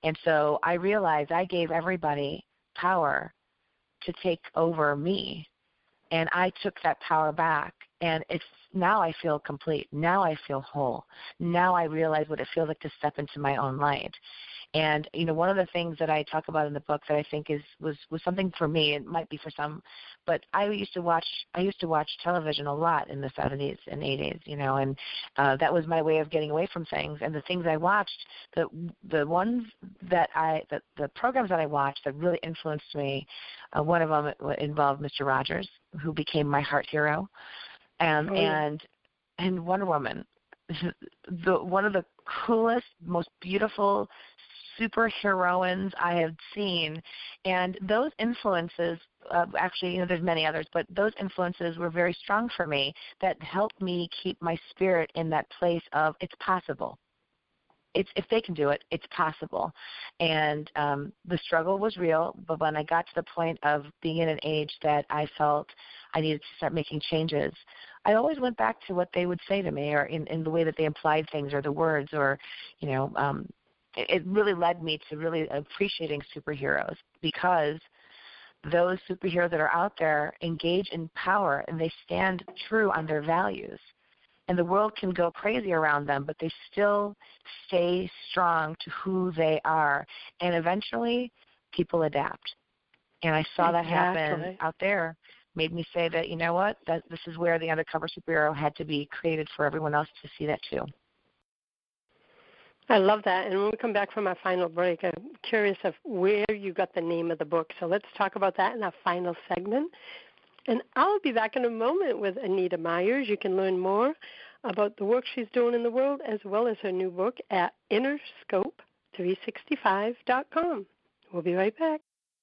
And so I realized I gave everybody power to take over me. And I took that power back and it's now I feel complete. Now I feel whole. Now I realize what it feels like to step into my own light. And you know, one of the things that I talk about in the book that I think is was was something for me. It might be for some, but I used to watch I used to watch television a lot in the 70s and 80s. You know, and uh, that was my way of getting away from things. And the things I watched, the the ones that I the the programs that I watched that really influenced me. Uh, one of them involved Mr. Rogers, who became my heart hero, and oh, yeah. and and Wonder Woman the one of the coolest, most beautiful superheroines I have seen, and those influences. Uh, actually, you know, there's many others, but those influences were very strong for me that helped me keep my spirit in that place of it's possible. It's if they can do it, it's possible. And um, the struggle was real, but when I got to the point of being in an age that I felt I needed to start making changes, I always went back to what they would say to me, or in, in the way that they implied things, or the words, or you know, um, it really led me to really appreciating superheroes because those superheroes that are out there engage in power and they stand true on their values. And the world can go crazy around them, but they still stay strong to who they are. And eventually, people adapt. And I saw exactly. that happen out there. Made me say that, you know what, that this is where the undercover superhero had to be created for everyone else to see that too. I love that. And when we come back from our final break, I'm curious of where you got the name of the book. So let's talk about that in our final segment. And I'll be back in a moment with Anita Myers. You can learn more about the work she's doing in the world as well as her new book at innerscope365.com. We'll be right back.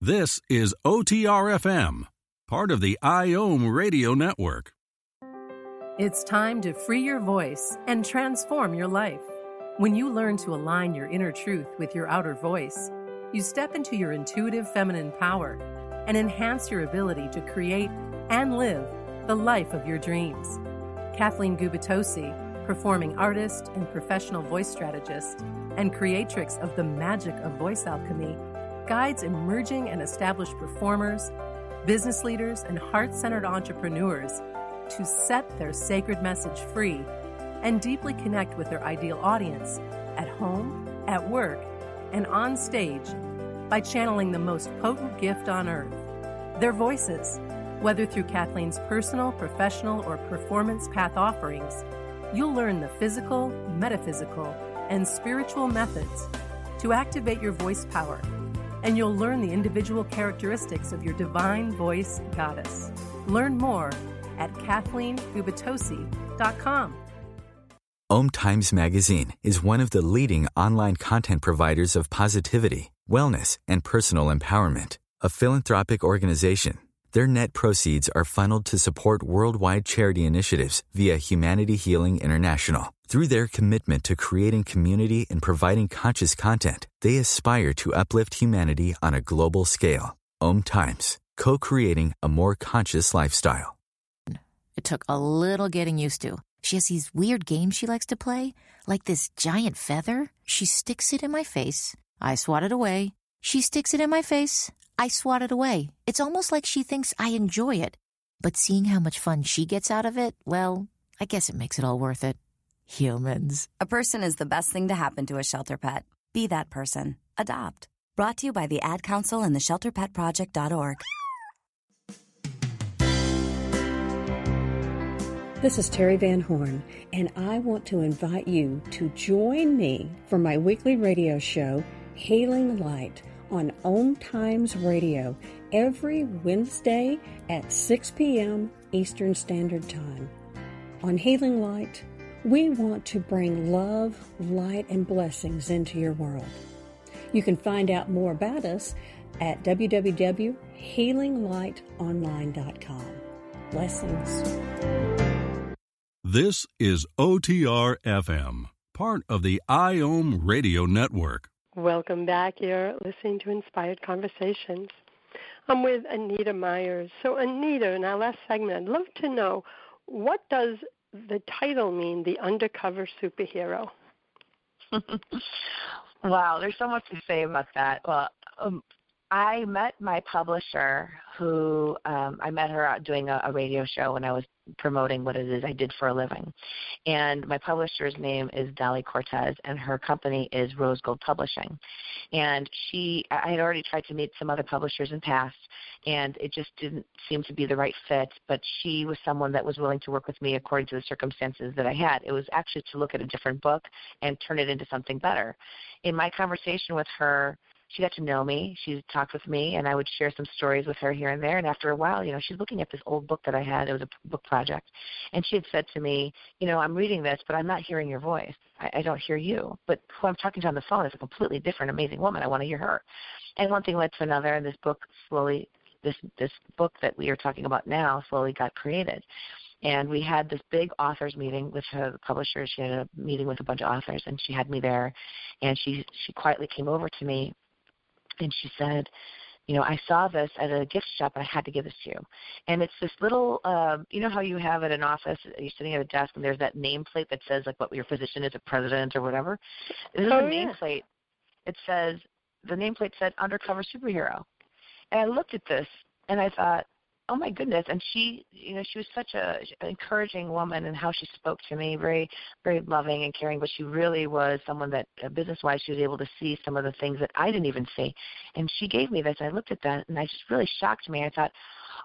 This is OTRFM, part of the IOM radio network. It's time to free your voice and transform your life. When you learn to align your inner truth with your outer voice, you step into your intuitive feminine power and enhance your ability to create and live the life of your dreams. Kathleen Gubitosi, performing artist and professional voice strategist, and creatrix of the magic of voice alchemy guides emerging and established performers, business leaders, and heart centered entrepreneurs to set their sacred message free and deeply connect with their ideal audience at home, at work, and on stage by channeling the most potent gift on earth their voices. Whether through Kathleen's personal, professional, or performance path offerings, you'll learn the physical, metaphysical, and spiritual methods to activate your voice power and you'll learn the individual characteristics of your divine voice goddess. Learn more at KathleenGubitosi.com. Om Times Magazine is one of the leading online content providers of positivity, wellness, and personal empowerment. A philanthropic organization, their net proceeds are funneled to support worldwide charity initiatives via Humanity Healing International. Through their commitment to creating community and providing conscious content, they aspire to uplift humanity on a global scale. Om Times, co creating a more conscious lifestyle. It took a little getting used to. She has these weird games she likes to play, like this giant feather. She sticks it in my face. I swat it away. She sticks it in my face. I swat it away. It's almost like she thinks I enjoy it. But seeing how much fun she gets out of it, well, I guess it makes it all worth it. Humans. A person is the best thing to happen to a shelter pet. Be that person. Adopt. Brought to you by the Ad Council and the ShelterPetProject.org. This is Terry Van Horn, and I want to invite you to join me for my weekly radio show, Healing Light on Om Times Radio every Wednesday at 6 p.m. Eastern Standard Time. On Healing Light, we want to bring love, light, and blessings into your world. You can find out more about us at www.healinglightonline.com. Blessings. This is OTR FM, part of the IOM Radio Network. Welcome back. You're listening to Inspired Conversations. I'm with Anita Myers. So, Anita, in our last segment, I'd love to know what does the title mean, The Undercover Superhero? wow, there's so much to say about that. Well, um, I met my publisher, who um, I met her out doing a, a radio show when I was promoting what it is I did for a living. And my publisher's name is Dolly Cortez, and her company is Rose Gold Publishing. And she, I had already tried to meet some other publishers in past, and it just didn't seem to be the right fit. But she was someone that was willing to work with me according to the circumstances that I had. It was actually to look at a different book and turn it into something better. In my conversation with her, she got to know me. She talked with me, and I would share some stories with her here and there. And after a while, you know, she's looking at this old book that I had. It was a book project, and she had said to me, you know, I'm reading this, but I'm not hearing your voice. I, I don't hear you. But who I'm talking to on the phone is a completely different, amazing woman. I want to hear her. And one thing led to another, and this book slowly, this this book that we are talking about now, slowly got created and we had this big authors meeting with her publisher she had a meeting with a bunch of authors and she had me there and she she quietly came over to me and she said, you know, I saw this at a gift shop and I had to give this to you. And it's this little, uh, you know how you have at an office, you're sitting at a desk and there's that nameplate that says like what your position is, a president or whatever. This is oh, a nameplate. It says, the nameplate said undercover superhero. And I looked at this and I thought, oh my goodness and she you know she was such a an encouraging woman and how she spoke to me very very loving and caring but she really was someone that uh, business wise she was able to see some of the things that i didn't even see and she gave me this i looked at that and i just really shocked me i thought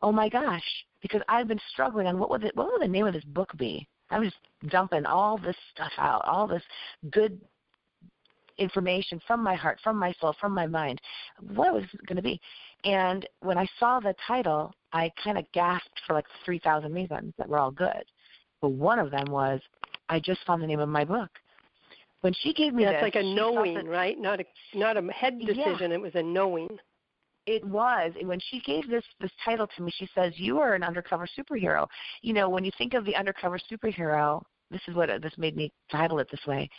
oh my gosh because i've been struggling on what would it what would the name of this book be i was just dumping all this stuff out all this good information from my heart, from my soul, from my mind. What was it going to be? And when I saw the title, I kind of gasped for like 3,000 reasons that were all good. But one of them was, I just found the name of my book. When she gave me this, it's like a knowing, that, right? Not a not a head decision. Yeah. It was a knowing. It was. And when she gave this this title to me, she says, "You are an undercover superhero." You know, when you think of the undercover superhero, this is what this made me title it this way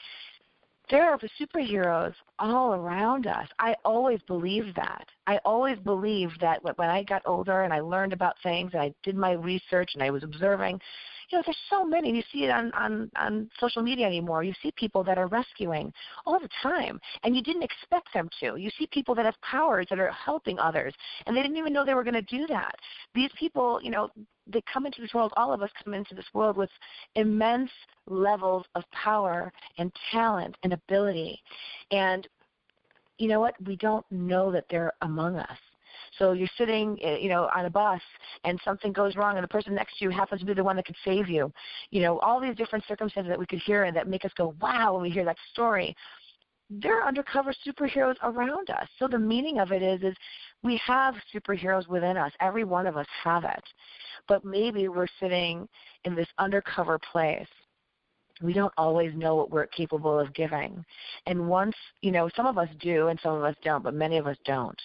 there are superheroes all around us. I always believed that. I always believed that when I got older and I learned about things and I did my research and I was observing, you know, there's so many. You see it on, on, on social media anymore. You see people that are rescuing all the time, and you didn't expect them to. You see people that have powers that are helping others, and they didn't even know they were going to do that. These people, you know, they come into this world, all of us come into this world with immense levels of power and talent and ability. And you know what? We don't know that they're among us. So you're sitting, eh, you know, on a bus and something goes wrong and the person next to you happens to be the one that could save you. You know, all these different circumstances that we could hear and that make us go, wow, when we hear that story. There are undercover superheroes around us. So the meaning of it is, is we have superheroes within us. Every one of us have it. But maybe we're sitting in this undercover place we don't always know what we're capable of giving. And once, you know, some of us do and some of us don't, but many of us don't.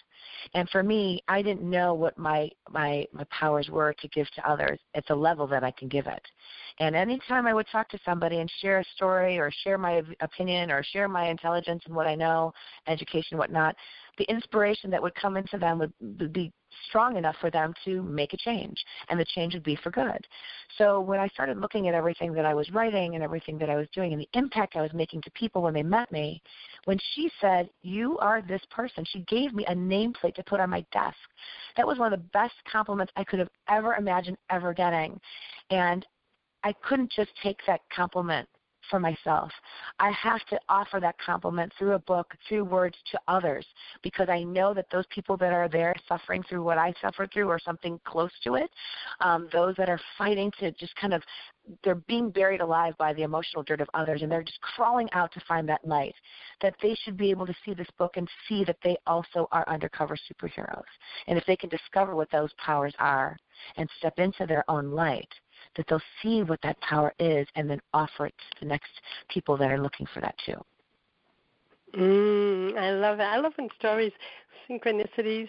And for me, I didn't know what my my my powers were to give to others at the level that I can give it. And anytime I would talk to somebody and share a story or share my opinion or share my intelligence and what I know, education, whatnot, the inspiration that would come into them would, be strong enough for them to make a change, and the change would be for good. So when I started looking at everything that I was writing and everything that I was doing and the impact I was making to people when they met me, when she said, You are this person, she gave me a to put on my desk. That was one of the best compliments I could have ever imagined ever getting. And I couldn't just take that compliment for myself. I have to offer that compliment through a book, through words to others, because I know that those people that are there suffering through what I suffered through or something close to it, um, those that are fighting to just kind of, they're being buried alive by the emotional dirt of others and they're just crawling out to find that light, that they should be able to see this book and see that they also are undercover superheroes. And if they can discover what those powers are and step into their own light, that they'll see what that power is and then offer it to the next people that are looking for that too. Mm, I love it. I love when stories, synchronicities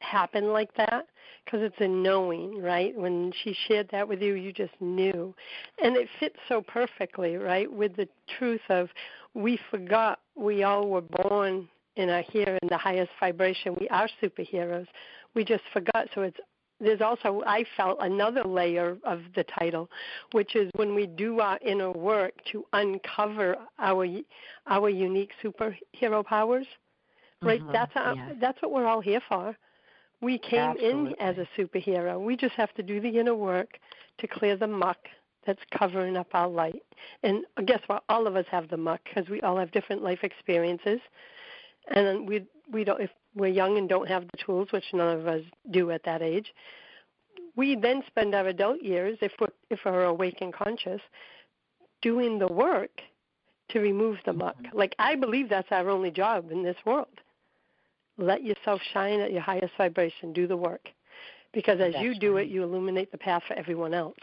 happen like that because it's a knowing, right? When she shared that with you, you just knew. And it fits so perfectly, right, with the truth of we forgot we all were born and are here in the highest vibration. We are superheroes. We just forgot. So it's there's also I felt another layer of the title, which is when we do our inner work to uncover our our unique superhero powers. Right? Mm-hmm. That's our, yeah. that's what we're all here for. We came Absolutely. in as a superhero. We just have to do the inner work to clear the muck that's covering up our light. And guess what? All of us have the muck because we all have different life experiences. And we we don't if we're young and don't have the tools, which none of us do at that age. We then spend our adult years, if we're if we're awake and conscious, doing the work to remove the muck. Mm-hmm. Like I believe that's our only job in this world. Let yourself shine at your highest vibration. Do the work, because as That's you do right. it, you illuminate the path for everyone else.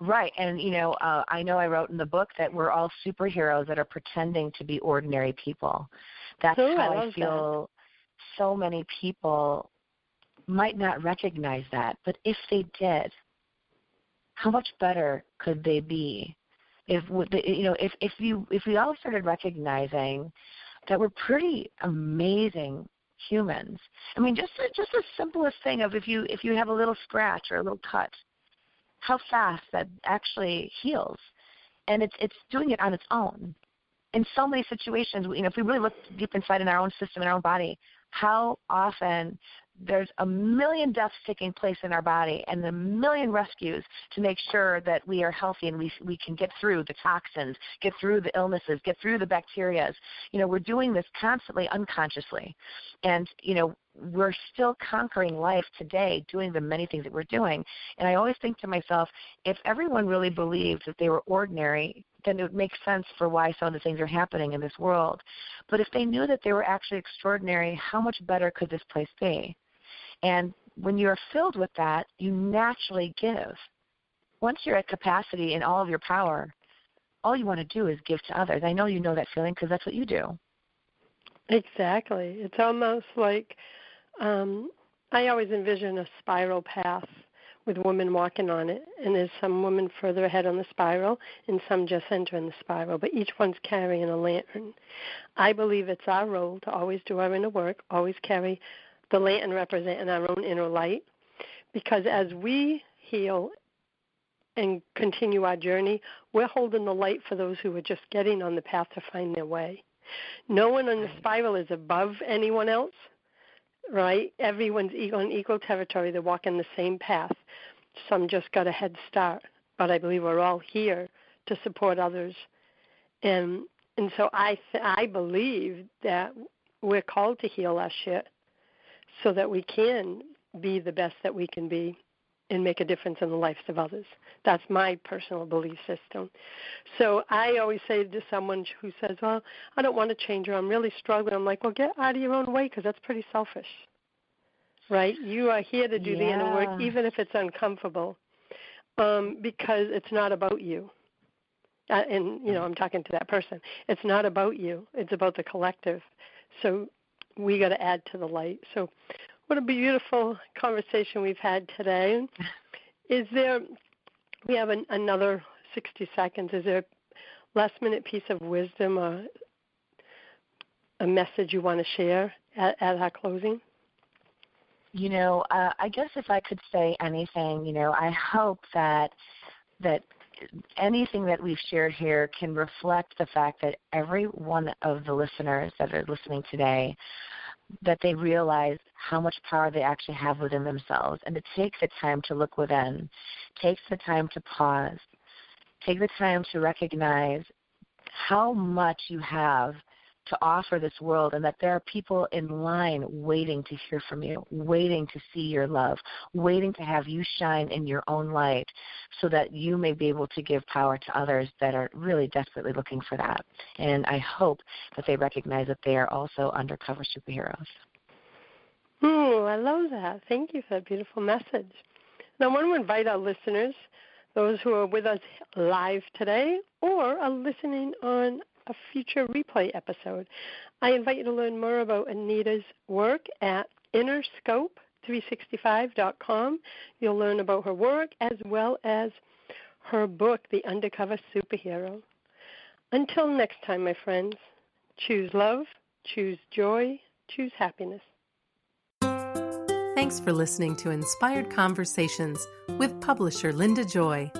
Right, and you know, uh, I know I wrote in the book that we're all superheroes that are pretending to be ordinary people. That's Oh, I how I love feel. So many people might not recognize that, but if they did, how much better could they be? If you know, if if you if we all started recognizing that we're pretty amazing humans. I mean, just the, just the simplest thing of if you if you have a little scratch or a little cut, how fast that actually heals, and it's it's doing it on its own. In so many situations, you know, if we really look deep inside in our own system, in our own body, how often there's a million deaths taking place in our body and a million rescues to make sure that we are healthy and we we can get through the toxins, get through the illnesses, get through the bacterias. You know, we're doing this constantly unconsciously. And, you know, we're still conquering life today doing the many things that we're doing. And I always think to myself, if everyone really believed that they were ordinary, then it would make sense for why some of the things are happening in this world. But if they knew that they were actually extraordinary, how much better could this place be? And when you're filled with that, you naturally give. Once you're at capacity in all of your power, all you want to do is give to others. I know you know that feeling because that's what you do. Exactly. It's almost like um, I always envision a spiral path with women walking on it, and there's some women further ahead on the spiral, and some just entering the spiral, but each one's carrying a lantern. I believe it's our role to always do our inner work, always carry the lantern representing our own inner light, because as we heal and continue our journey, we're holding the light for those who are just getting on the path to find their way. No one on the spiral is above anyone else, right? Everyone's in equal territory. They're walking the same path. Some just got a head start, but I believe we're all here to support others. And and so I th- I believe that we're called to heal our shit so that we can be the best that we can be and make a difference in the lives of others. That's my personal belief system. So I always say to someone who says, "Well, I don't want to change or I'm really struggling," I'm like, "Well, get out of your own way because that's pretty selfish." Right? You are here to do the inner work, even if it's uncomfortable, um, because it's not about you. Uh, and you know, I'm talking to that person. It's not about you. It's about the collective. So we got to add to the light. So, what a beautiful conversation we've had today. Is there? We have an, another 60 seconds. Is there a last minute piece of wisdom or a message you want to share at, at our closing? You know, uh, I guess if I could say anything, you know, I hope that that anything that we've shared here can reflect the fact that every one of the listeners that are listening today that they realize how much power they actually have within themselves. And to take the time to look within, takes the time to pause take the time to recognize how much you have to offer this world and that there are people in line waiting to hear from you, waiting to see your love, waiting to have you shine in your own light so that you may be able to give power to others that are really desperately looking for that. And I hope that they recognize that they are also undercover superheroes. Oh, I love that. Thank you for that beautiful message. Now, I want to invite our listeners, those who are with us live today or are listening on a future replay episode. I invite you to learn more about Anita's work at innerscope365.com. You'll learn about her work as well as her book, The Undercover Superhero. Until next time, my friends, choose love, choose joy, choose happiness. Thanks for listening to Inspired Conversations with publisher Linda Joy.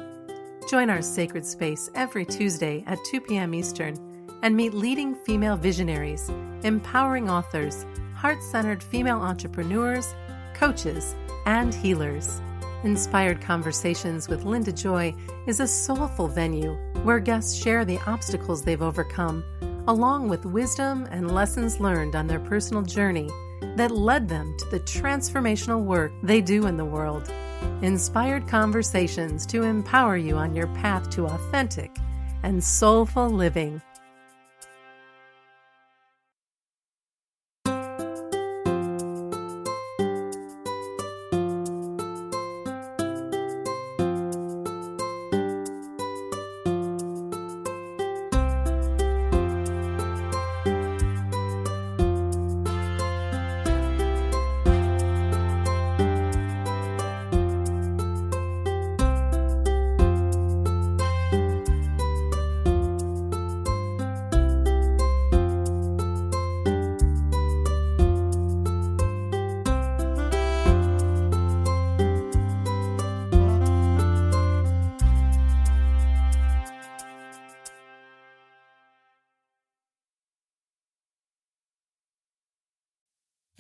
Join our sacred space every Tuesday at 2 p.m. Eastern and meet leading female visionaries, empowering authors, heart centered female entrepreneurs, coaches, and healers. Inspired Conversations with Linda Joy is a soulful venue where guests share the obstacles they've overcome, along with wisdom and lessons learned on their personal journey that led them to the transformational work they do in the world. Inspired Conversations to empower you on your path to authentic and soulful living.